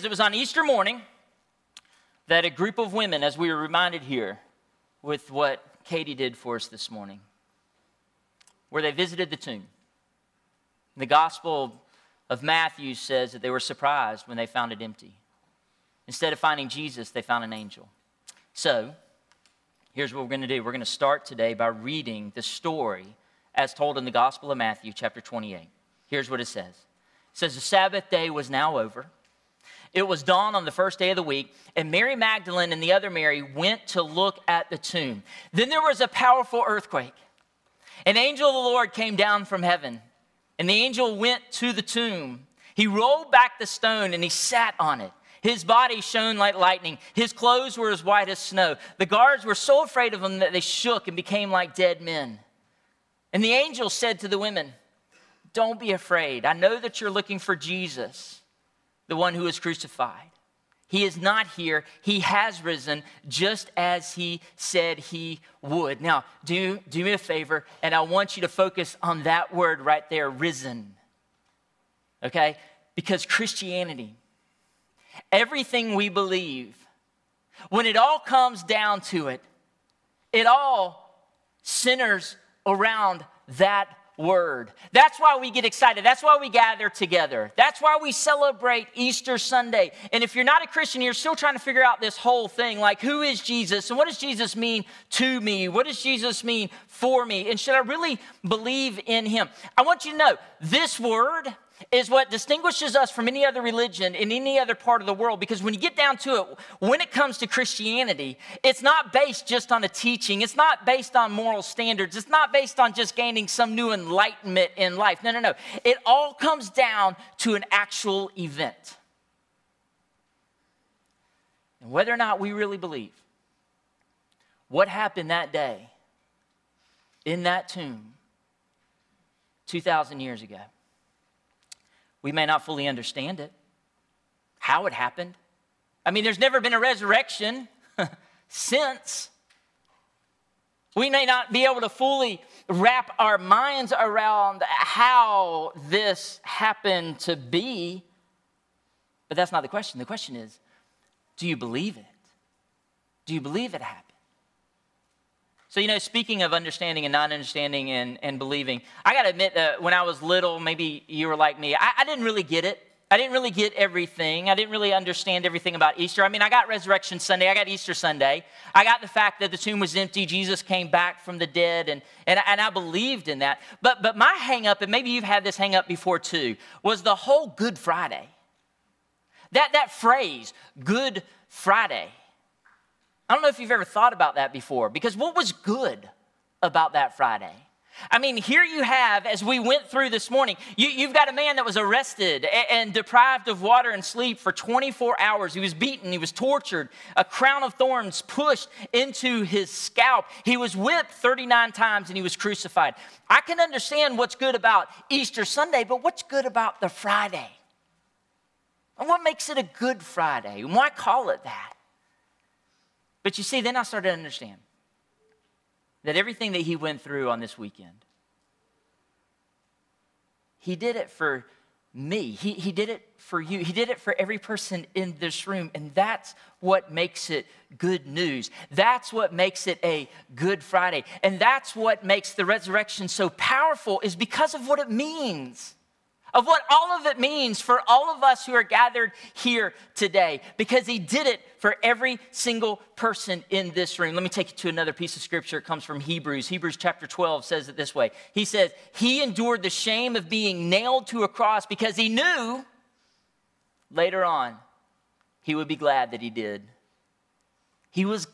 Because it was on Easter morning that a group of women, as we were reminded here with what Katie did for us this morning, where they visited the tomb. The Gospel of Matthew says that they were surprised when they found it empty. Instead of finding Jesus, they found an angel. So, here's what we're going to do we're going to start today by reading the story as told in the Gospel of Matthew, chapter 28. Here's what it says It says, The Sabbath day was now over. It was dawn on the first day of the week, and Mary Magdalene and the other Mary went to look at the tomb. Then there was a powerful earthquake. An angel of the Lord came down from heaven, and the angel went to the tomb. He rolled back the stone and he sat on it. His body shone like lightning. His clothes were as white as snow. The guards were so afraid of him that they shook and became like dead men. And the angel said to the women, Don't be afraid. I know that you're looking for Jesus, the one who was crucified. He is not here. He has risen just as he said he would. Now, do, do me a favor, and I want you to focus on that word right there risen. Okay? Because Christianity, everything we believe, when it all comes down to it, it all centers around that word. That's why we get excited. That's why we gather together. That's why we celebrate Easter Sunday. And if you're not a Christian, you're still trying to figure out this whole thing like, who is Jesus? And what does Jesus mean to me? What does Jesus mean for me? And should I really believe in him? I want you to know this word is what distinguishes us from any other religion in any other part of the world because when you get down to it, when it comes to Christianity, it's not based just on a teaching, it's not based on moral standards, it's not based on just gaining some new enlightenment in life. No, no, no. It all comes down to an actual event. And whether or not we really believe what happened that day in that tomb 2,000 years ago we may not fully understand it, how it happened. I mean, there's never been a resurrection since. We may not be able to fully wrap our minds around how this happened to be, but that's not the question. The question is do you believe it? Do you believe it happened? So, you know, speaking of understanding and not understanding and, and believing, I got to admit that when I was little, maybe you were like me, I, I didn't really get it. I didn't really get everything. I didn't really understand everything about Easter. I mean, I got Resurrection Sunday, I got Easter Sunday. I got the fact that the tomb was empty, Jesus came back from the dead, and, and, and I believed in that. But, but my hang up, and maybe you've had this hang up before too, was the whole Good Friday. That, that phrase, Good Friday. I don't know if you've ever thought about that before, because what was good about that Friday? I mean, here you have, as we went through this morning, you, have got a man that was arrested and, and, deprived of water and sleep for 24 hours. He was beaten, he was tortured, a crown of thorns pushed into his scalp. He was whipped 39 times and he was crucified. I can understand what's good about Easter Sunday, but what's good about the Friday? And what makes it a good Friday? Why call it that? But you see, then I started to understand that everything that he went through on this weekend, he did it for me. He, he did it for you. He did it for every person in this room. And that's what makes it good news. That's what makes it a good Friday. And that's what makes the resurrection so powerful, is because of what it means of what all of it means for all of us who are gathered here today because he did it for every single person in this room. Let me take you to another piece of scripture. It comes from Hebrews. Hebrews chapter 12 says it this way He says, He endured the shame of being nailed to a cross because he knew later on he would be glad that he did. He was,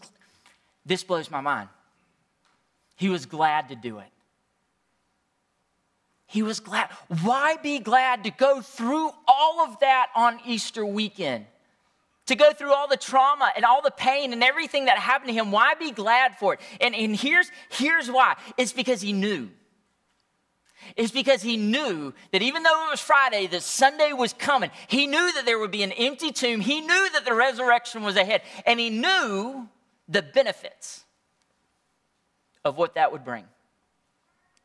this blows my mind. He was glad to do it. He was glad. Why be glad to go through all of that on Easter weekend? To go through all the trauma and all the pain and everything that happened to him. Why be glad for it? And, and here's, here's why it's because he knew. It's because he knew that even though it was Friday, that Sunday was coming. He knew that there would be an empty tomb. He knew that the resurrection was ahead. And he knew the benefits of what that would bring.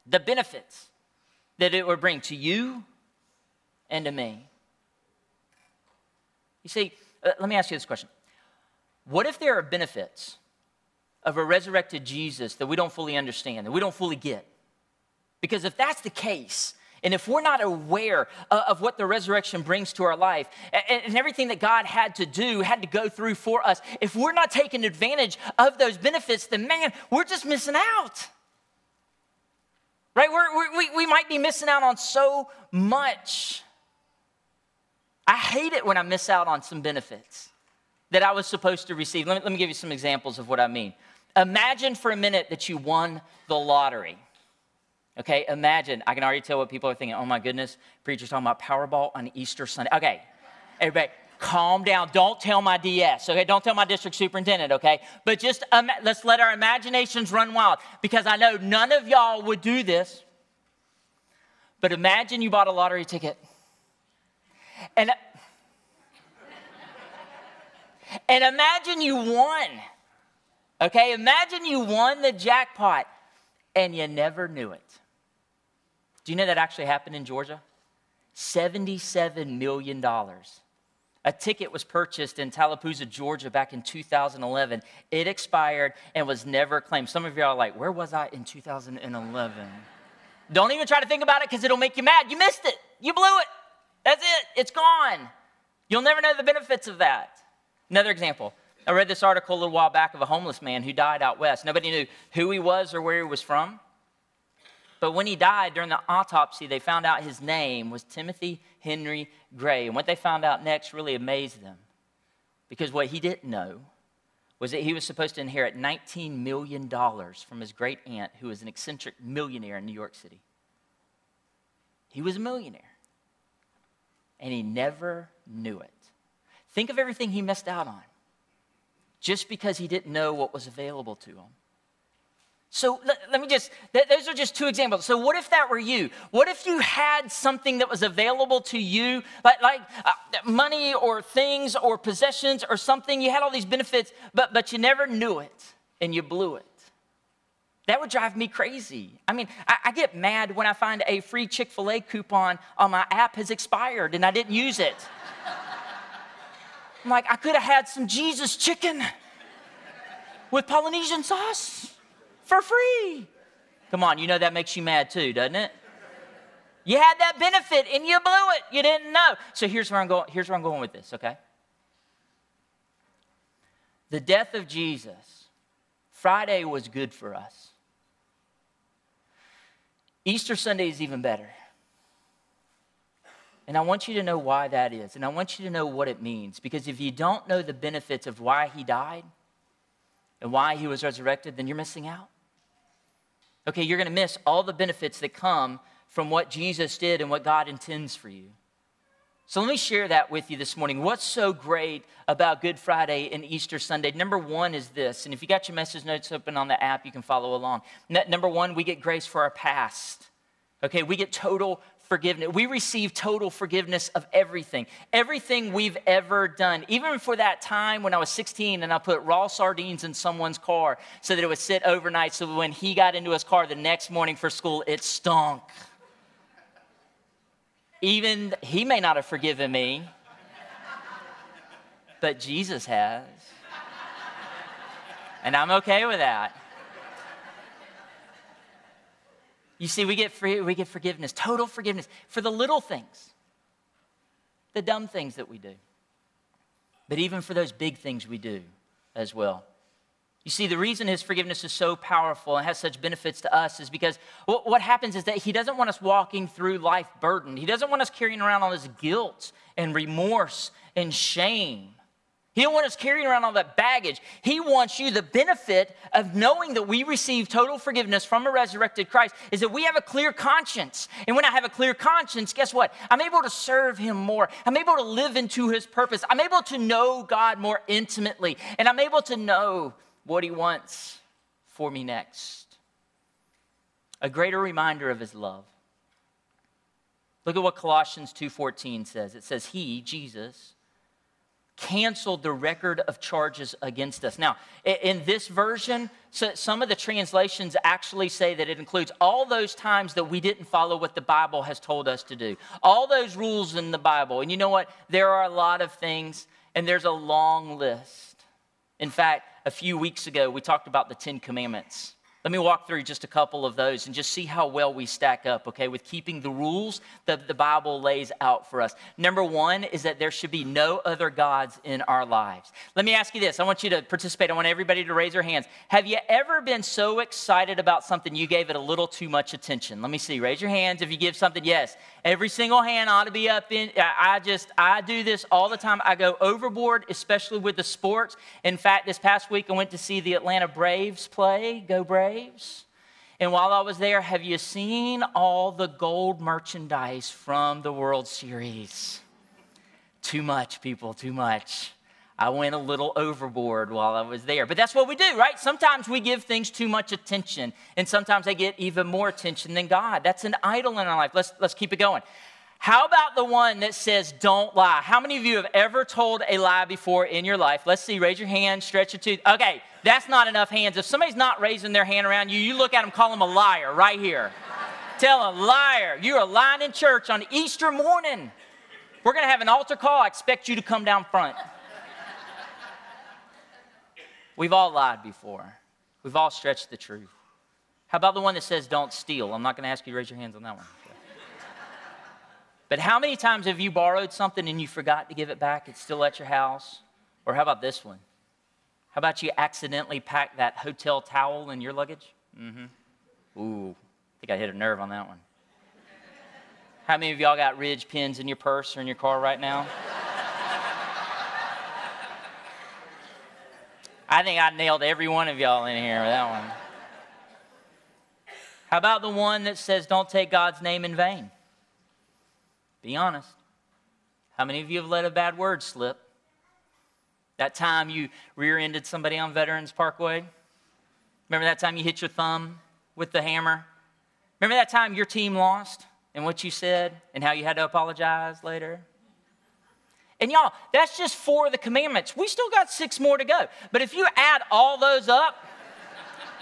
The benefits that it would bring to you and to me. You see, uh, let me ask you this question What if there are benefits of a resurrected Jesus that we don't fully understand, that we don't fully get? Because if that's the case, and if we're not aware of what the resurrection brings to our life and everything that God had to do, had to go through for us, if we're not taking advantage of those benefits, then man, we're just missing out. Right? We're, we we, might be missing out on so much. I hate it when I miss out on some benefits that I was supposed to receive. Let me, let me give you some examples of what I mean. Imagine for a minute that you won the lottery. Okay, imagine. I can already tell what people are thinking. Oh my goodness, preacher's talking about Powerball on Easter Sunday. Okay, everybody, calm down. Don't tell my DS, okay? Don't tell my district superintendent, okay? But just um, let's let our imaginations run wild because I know none of y'all would do this. But imagine you bought a lottery ticket and, and imagine you won, okay? Imagine you won the jackpot and you never knew it. Do you know that actually happened in Georgia? $77 million. A ticket was purchased in Tallapoosa, Georgia back in 2011. It expired and was never claimed. Some of you are like, where was I in 2011? Don't even try to think about it because it'll make you mad. You missed it. You blew it. That's it. It's gone. You'll never know the benefits of that. Another example. I read this article a little while back of a homeless man who died out west. Nobody knew who he was or where he was from. But when he died during the autopsy, they found out his name was Timothy Henry Gray. And what they found out next really amazed them. Because what he didn't know was that he was supposed to inherit $19 million from his great aunt, who was an eccentric millionaire in New York City. He was a millionaire. And he never knew it. Think of everything he missed out on just because he didn't know what was available to him. So let, let, me just, those are just two examples. So, what if that were you? What if you had something that was available to you, like, like uh, money or things or possessions or something? You had all these benefits, but, but you never knew it and you blew it. That would drive me crazy. I mean, I, I get mad when I find a free Chick fil A coupon on my app has expired and I didn't use it. I'm like, I could have had some Jesus chicken with Polynesian sauce for free. Come on, you know that makes you mad too, doesn't it? You had that benefit and you blew it. You didn't know. So here's where I'm going, here's where I'm going with this, okay? The death of Jesus, Friday was good for us. Easter Sunday is even better. And I want you to know why that is. And I want you to know what it means. Because if you don't know the benefits of why he died and why he was resurrected, then you're missing out. Okay, you're going to miss all the benefits that come from what Jesus did and what God intends for you. So let me share that with you this morning. What's so great about Good Friday and Easter Sunday? Number one is this, and if you got your message notes open on the app, you can follow along. Number one, we get grace for our past. Okay, we get total forgiveness. We receive total forgiveness of everything, everything we've ever done. Even for that time when I was 16 and I put raw sardines in someone's car so that it would sit overnight so when he got into his car the next morning for school, it stunk. Even he may not have forgiven me, but Jesus has. And I'm okay with that. You see, we get, free, we get forgiveness, total forgiveness for the little things, the dumb things that we do, but even for those big things we do as well. You see, the reason his forgiveness is so powerful and has such benefits to us is because what happens is that he doesn't want us walking through life burdened. He doesn't want us carrying around all this guilt and remorse and shame. He don't want us carrying around all that baggage. He wants you the benefit of knowing that we receive total forgiveness from a resurrected Christ is that we have a clear conscience. And when I have a clear conscience, guess what? I'm able to serve him more. I'm able to live into his purpose. I'm able to know God more intimately. And I'm able to know what he wants for me next. A greater reminder of his love. Look at what Colossians 2:14 says. It says he, Jesus, canceled the record of charges against us. Now, in this version, some of the translations actually say that it includes all those times that we didn't follow what the Bible has told us to do, all those rules in the Bible. And you know what? There are a lot of things And there's a long list. In fact, a few weeks ago, we talked about the Ten Commandments. Let me walk through just a couple of those and just see how well we stack up, okay, with keeping the rules that the Bible lays out for us. Number one is that there should be no other gods in our lives. Let me ask you this. I want you to participate. I want everybody to raise their hands. Have you ever been so excited about something you gave it a little too much attention? Let me see. Raise your hands if you give something. Yes. Every single hand ought to be up in. I just, I do this all the time. I go overboard, especially with the sports. In fact, this past week I went to see the Atlanta Braves play. Go Braves. And while I was there, have you seen all the gold merchandise from the World Series? Too much, people, too much. I went a little overboard while I was there. But that's what we do, right? Sometimes we give things too much attention, and sometimes they get even more attention than God. That's an idol in our life. Let's, let's keep it going. How about the one that says, don't lie? How many of you have ever told a lie before in your life? Let's see, raise your hand, stretch your tooth. Okay, that's not enough hands. If somebody's not raising their hand around you, you look at them, call them a liar right here. Tell a liar, you're a lying in church on Easter morning. We're going to have an altar call. I expect you to come down front. We've all lied before, we've all stretched the truth. How about the one that says, don't steal? I'm not going to ask you to raise your hands on that one. But how many times have you borrowed something and you forgot to give it back? It's still at your house? Or how about this one? How about you accidentally pack that hotel towel in your luggage? Mm-hmm. Ooh, I think I hit a nerve on that one. How many of y'all got ridge pins in your purse or in your car right now? I think I nailed every one of y'all in here with that one. How about the one that says, don't take God's name in vain? Be honest. How many of you have let a bad word slip? That time you rear ended somebody on Veterans Parkway? Remember that time you hit your thumb with the hammer? Remember that time your team lost and what you said and how you had to apologize later? And y'all, that's just four of the commandments. We still got six more to go. But if you add all those up,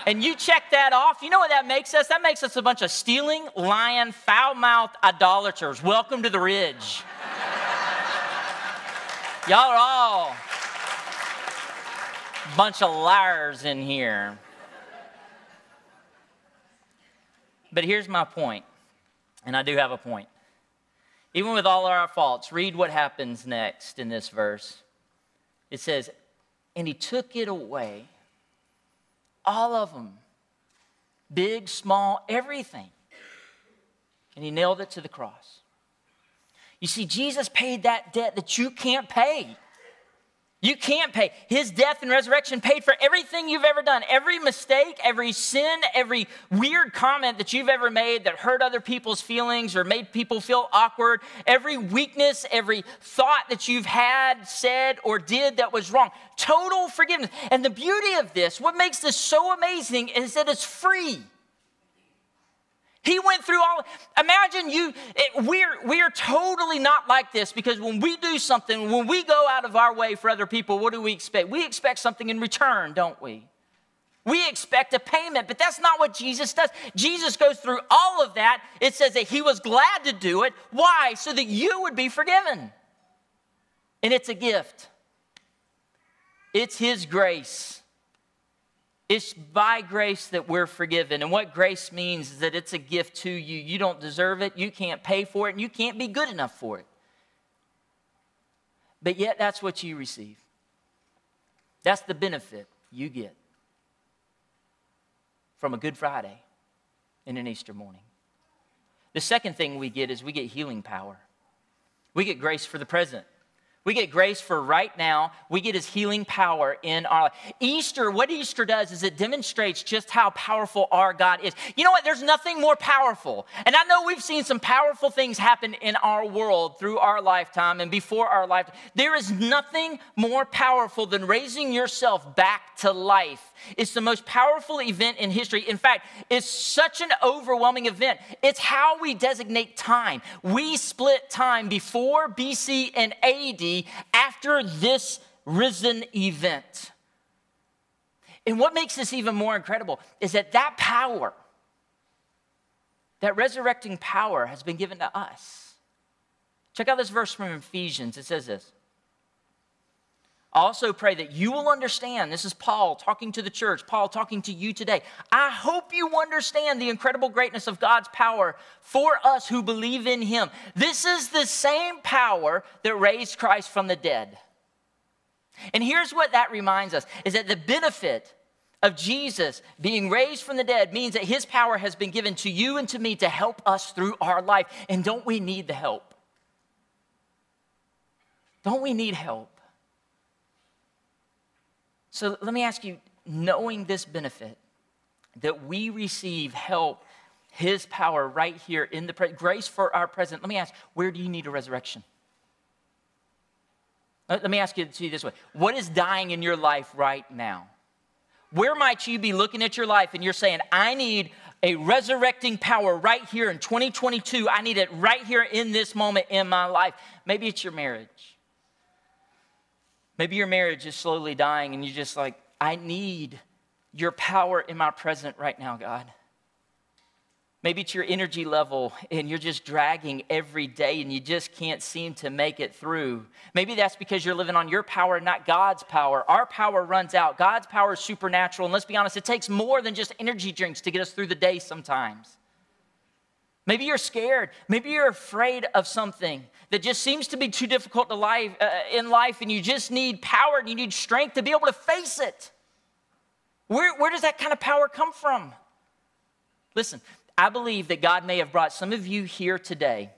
and you check that off, you know what that makes us? That makes us a bunch of stealing, lying, foul mouthed idolaters. Welcome to the ridge. Y'all are all a bunch of liars in here. But here's my point, and I do have a point. Even with all our faults, read what happens next in this verse. It says, And he took it away all of them. Big, small, everything. And he nailed it to the cross. You see, Jesus paid that debt that you can't pay. You can't pay. His death and resurrection paid for everything you've ever done. Every mistake, every sin, every weird comment that you've ever made that hurt other people's feelings or made people feel awkward, every weakness, every thought that you've had, said, or did that was wrong. Total forgiveness. And the beauty of this, what makes this so amazing, is that it's free. He went through all. Imagine you. It, we're we're totally not like this because when we do something, when we go out of our way for other people, what do we expect? We expect something in return, don't we? We expect a payment, but that's not what Jesus does. Jesus goes through all of that. It says that he was glad to do it. Why? So that you would be forgiven. And it's a gift. It's his grace. It's by grace that we're forgiven. And what grace means is that it's a gift to you. You don't deserve it, you can't pay for it, and you can't be good enough for it. But yet, that's what you receive. That's the benefit you get from a Good Friday and an Easter morning. The second thing we get is we get healing power. We get grace for the present. We get grace for right now. We get his healing power in our life. Easter, what Easter does is it demonstrates just how powerful our God is. You know what? There's nothing more powerful. And I know we've seen some powerful things happen in our world through our lifetime and before our lifetime. There is nothing more powerful than raising yourself back to life. It's the most powerful event in history. In fact, it's such an overwhelming event. It's how we designate time. We split time before BC and AD after this risen event. And what makes this even more incredible is that that power, that resurrecting power, has been given to us. Check out this verse from Ephesians. It says this also pray that you will understand. This is Paul talking to the church, Paul talking to you today. I hope you understand the incredible greatness of God's power for us who believe in him. This is the same power that raised Christ from the dead. And here's what that reminds us is that the benefit of Jesus being raised from the dead means that his power has been given to you and to me to help us through our life. And don't we need the help? Don't we need help? So let me ask you knowing this benefit, that we receive help, His power right here in the pre- grace for our present. Let me ask, where do you need a resurrection? Uh, let me ask you to this way What is dying in your life right now? Where might you be looking at your life and you're saying, I need a resurrecting power right here in 2022. I need it right here in this moment in my life. Maybe it's your marriage. Maybe your marriage is slowly dying and you're just like, I need your power in my present right now, God. Maybe it's your energy level and you're just dragging every day and you just can't seem to make it through. Maybe that's because you're living on your power, not God's power. Our power runs out. God's power is supernatural. And let's be honest, it takes more than just energy drinks to get us through the day sometimes. Maybe you're scared. Maybe you're afraid of something that just seems to be too difficult to life, uh, in life, and you just need power and you need strength to be able to face it. Where, where does that kind of power come from? Listen, I believe that God may have brought some of you here today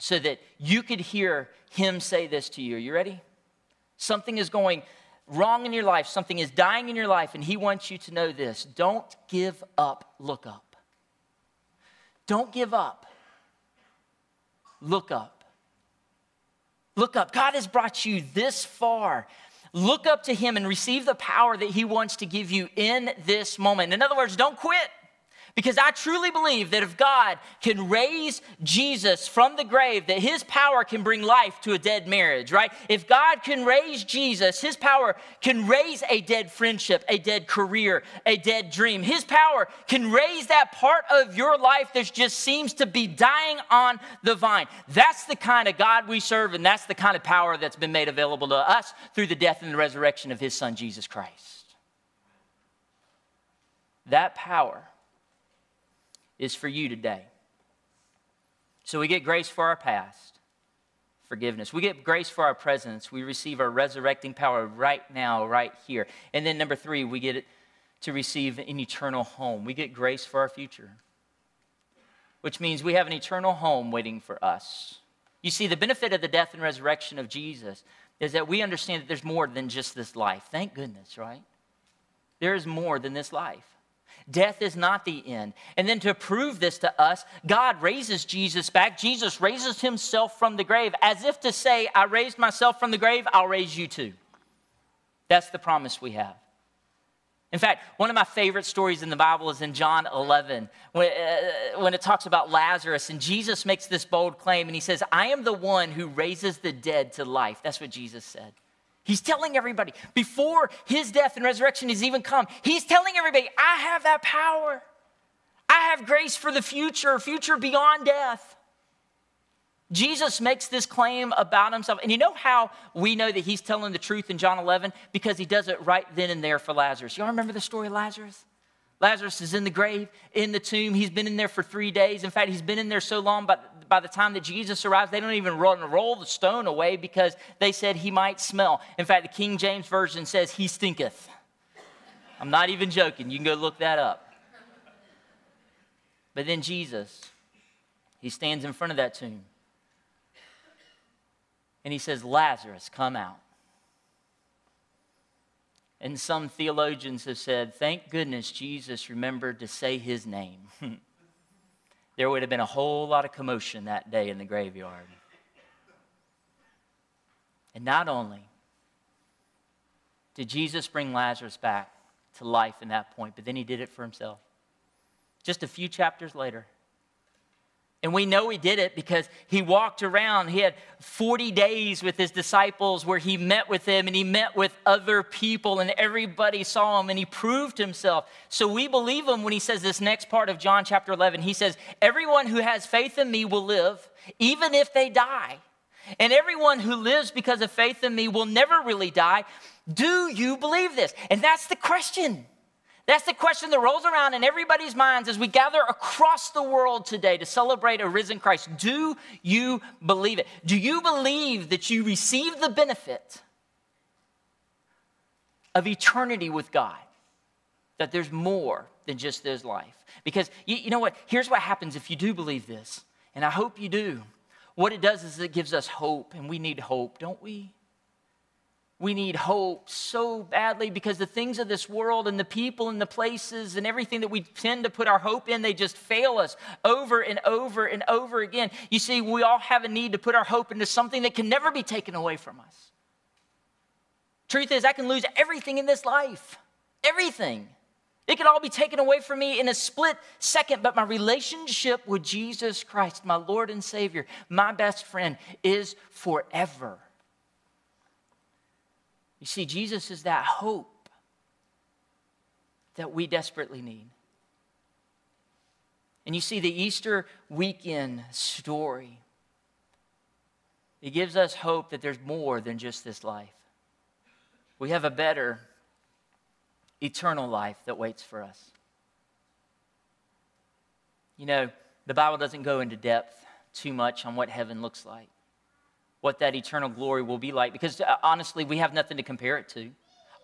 so that you could hear Him say this to you. Are you ready? Something is going wrong in your life, something is dying in your life, and He wants you to know this. Don't give up, look up. Don't give up. Look up. Look up. God has brought you this far. Look up to Him and receive the power that He wants to give you in this moment. In other words, don't quit. Because I truly believe that if God can raise Jesus from the grave, that his power can bring life to a dead marriage, right? If God can raise Jesus, his power can raise a dead friendship, a dead career, a dead dream. His power can raise that part of your life that just seems to be dying on the vine. That's the kind of God we serve, and that's the kind of power that's been made available to us through the death and the resurrection of his son, Jesus Christ. That power is for you today. So we get grace for our past, forgiveness. We get grace for our presence. We receive our resurrecting power right now, right here. And then number three, we get it to receive an eternal home. We get grace for our future, which means we have an eternal home waiting for us. You see, the benefit of the death and resurrection of Jesus is that we understand that there's more than just this life. Thank goodness, right? There is more than this life. Death is not the end. And then to prove this to us, God raises Jesus back. Jesus raises himself from the grave as if to say, I raised myself from the grave, I'll raise you too. That's the promise we have. In fact, one of my favorite stories in the Bible is in John 11, when, uh, when, it talks about Lazarus, and Jesus makes this bold claim, and he says, I am the one who raises the dead to life. That's what Jesus said. He's telling everybody before his death and resurrection has even come, he's telling everybody, I have that power. I have grace for the future, future beyond death. Jesus makes this claim about himself. And you know how we know that he's telling the truth in John 11? Because he does it right then and there for Lazarus. Y'all remember the story of Lazarus? Lazarus is in the grave, in the tomb. He's been in there for three days. In fact, he's been in there so long, but by the time that Jesus arrives, they don't even roll, roll the stone away because they said he might smell. In fact, the King James Version says he stinketh. I'm not even joking. You can go look that up. But then Jesus, he stands in front of that tomb and he says, Lazarus, come out. And some theologians have said, thank goodness Jesus remembered to say his name. there would have been a whole lot of commotion that day in the graveyard. And not only did Jesus bring Lazarus back to life in that point, but then he did it for himself. Just a few chapters later, and we know he did it because he walked around. He had 40 days with his disciples where he met with them and he met with other people, and everybody saw him and he proved himself. So we believe him when he says this next part of John chapter 11. He says, Everyone who has faith in me will live, even if they die. And everyone who lives because of faith in me will never really die. Do you believe this? And that's the question. That's the question that rolls around in everybody's minds as we gather across the world today to celebrate a risen Christ. Do you believe it? Do you believe that you receive the benefit of eternity with God? That there's more than just this life? Because you, you know what? Here's what happens if you do believe this, and I hope you do. What it does is it gives us hope, and we need hope, don't we? We need hope so badly because the things of this world and the people and the places and everything that we tend to put our hope in, they just fail us over and over and over again. You see, we all have a need to put our hope into something that can never be taken away from us. Truth is, I can lose everything in this life. Everything. It could all be taken away from me in a split second, but my relationship with Jesus Christ, my Lord and Savior, my best friend, is forever. You see, Jesus is that hope that we desperately need. And you see, the Easter weekend story, it gives us hope that there's more than just this life. We have a better eternal life that waits for us. You know, the Bible doesn't go into depth too much on what heaven looks like what that eternal glory will be like because uh, honestly, we have nothing to compare it to.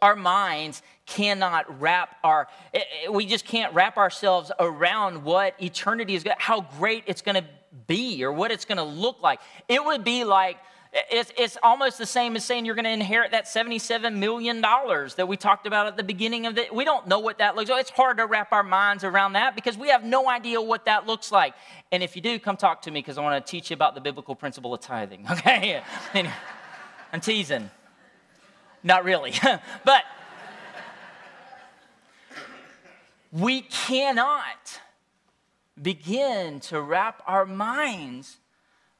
Our minds cannot wrap our, eh, eh, we just can't wrap ourselves around what eternity is, how great it's going to be or what it's going to look like. It would be like, it's, it's almost the same as saying you're going to inherit that $77 million that we talked about at the beginning of the. We don't know what that looks like. It's hard to wrap our minds around that because we have no idea what that looks like. And if you do, come talk to me because I want to teach you about the biblical principle of tithing, okay? I'm teasing. Not really. but we cannot begin to wrap our minds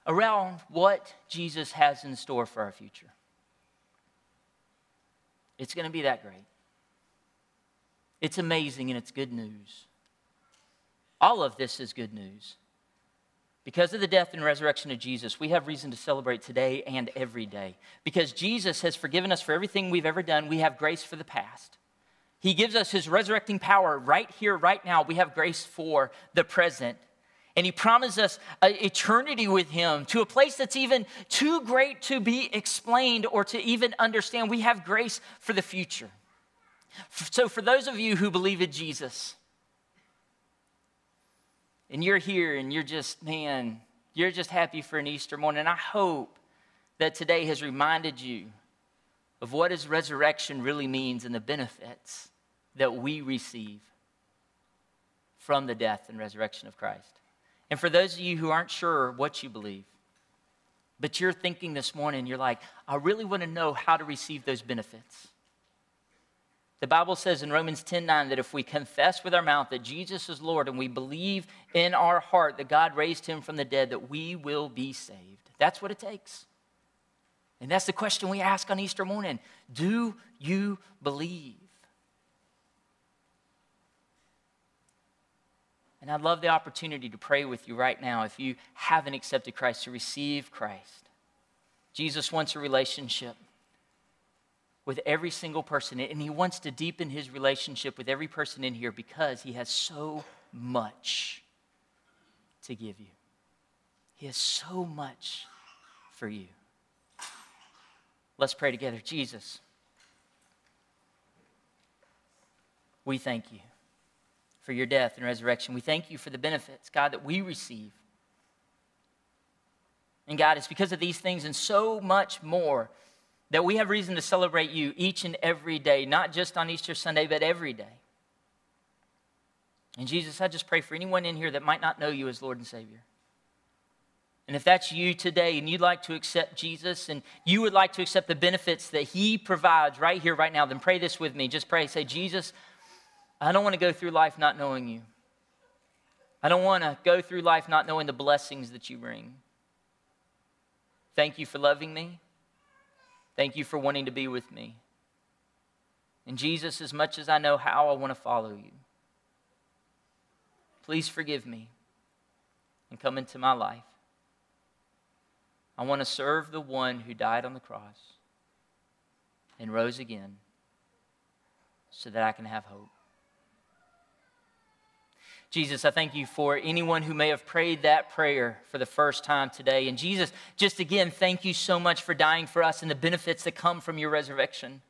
around what Jesus has in store for our future. It's going to be that great. It's amazing and it's good news. All of this is good news. Because of the death and resurrection of Jesus, we have reason to celebrate today and every day. Because Jesus has forgiven us for everything we've ever done, we have grace for the past. He gives us his resurrecting power right here, right now. We have grace for the present and he promises us eternity with him to a place that's even too great to be explained or to even understand. We have grace for the future. So, for those of you who believe in Jesus, and you're here and you're just, man, you're just happy for an Easter morning, I hope that today has reminded you of what his resurrection really means and the benefits that we receive from the death and resurrection of Christ. And for those of you who aren't sure what you believe, but you're thinking this morning, you're like, I really want to know how to receive those benefits. The Bible says in Romans 10 9 that if we confess with our mouth that Jesus is Lord and we believe in our heart that God raised him from the dead, that we will be saved. That's what it takes. And that's the question we ask on Easter morning Do you believe? And I'd love the opportunity to pray with you right now if you haven't accepted Christ, to receive Christ. Jesus wants a relationship with every single person, and he wants to deepen his relationship with every person in here because he has so much to give you. He has so much for you. Let's pray together. Jesus, we thank you for your death and resurrection. We thank you for the benefits, God, that we receive. And God, it's because of these things and so much more that we have reason to celebrate you each and every day, not just on Easter Sunday, but every day. And Jesus, I just pray for anyone in here that might not know you as Lord and Savior. And if that's you today and you'd like to accept Jesus and you would like to accept the benefits that He provides right here, right now, then pray this with me. Just pray, say, Jesus, I don't want to go through life not knowing you. I don't want to go through life not knowing the blessings that you bring. Thank you for loving me. Thank you for wanting to be with me. And Jesus, as much as I know how, I want to follow you. Please forgive me and come into my life. I want to serve the one who died on the cross and rose again so that I can have hope. Jesus, I thank you for anyone who may have prayed that prayer for the first time today. And Jesus, just again, thank you so much for dying for us and the benefits that come from your resurrection.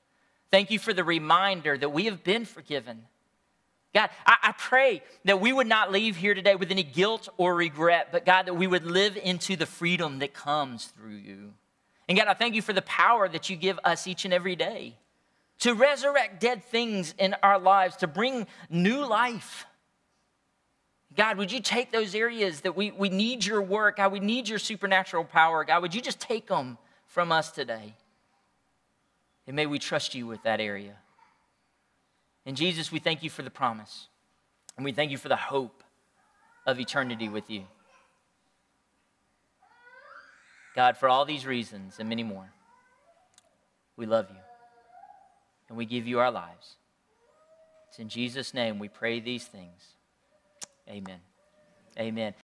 Thank you for the reminder that we have been forgiven. God, I, I, pray that we would not leave here today with any guilt or regret, but God, that we would live into the freedom that comes through you. And God, I thank you for the power that you give us each and every day to resurrect dead things in our lives, to bring new life. God, would you take those areas that we, we need your work? God, we need your supernatural power. God, would you just take them from us today? And may we trust you with that area. And Jesus, we thank you for the promise. And we thank you for the hope of eternity with you. God, for all these reasons and many more, we love you. And we give you our lives. It's in Jesus' name we pray these things. Amen. Amen.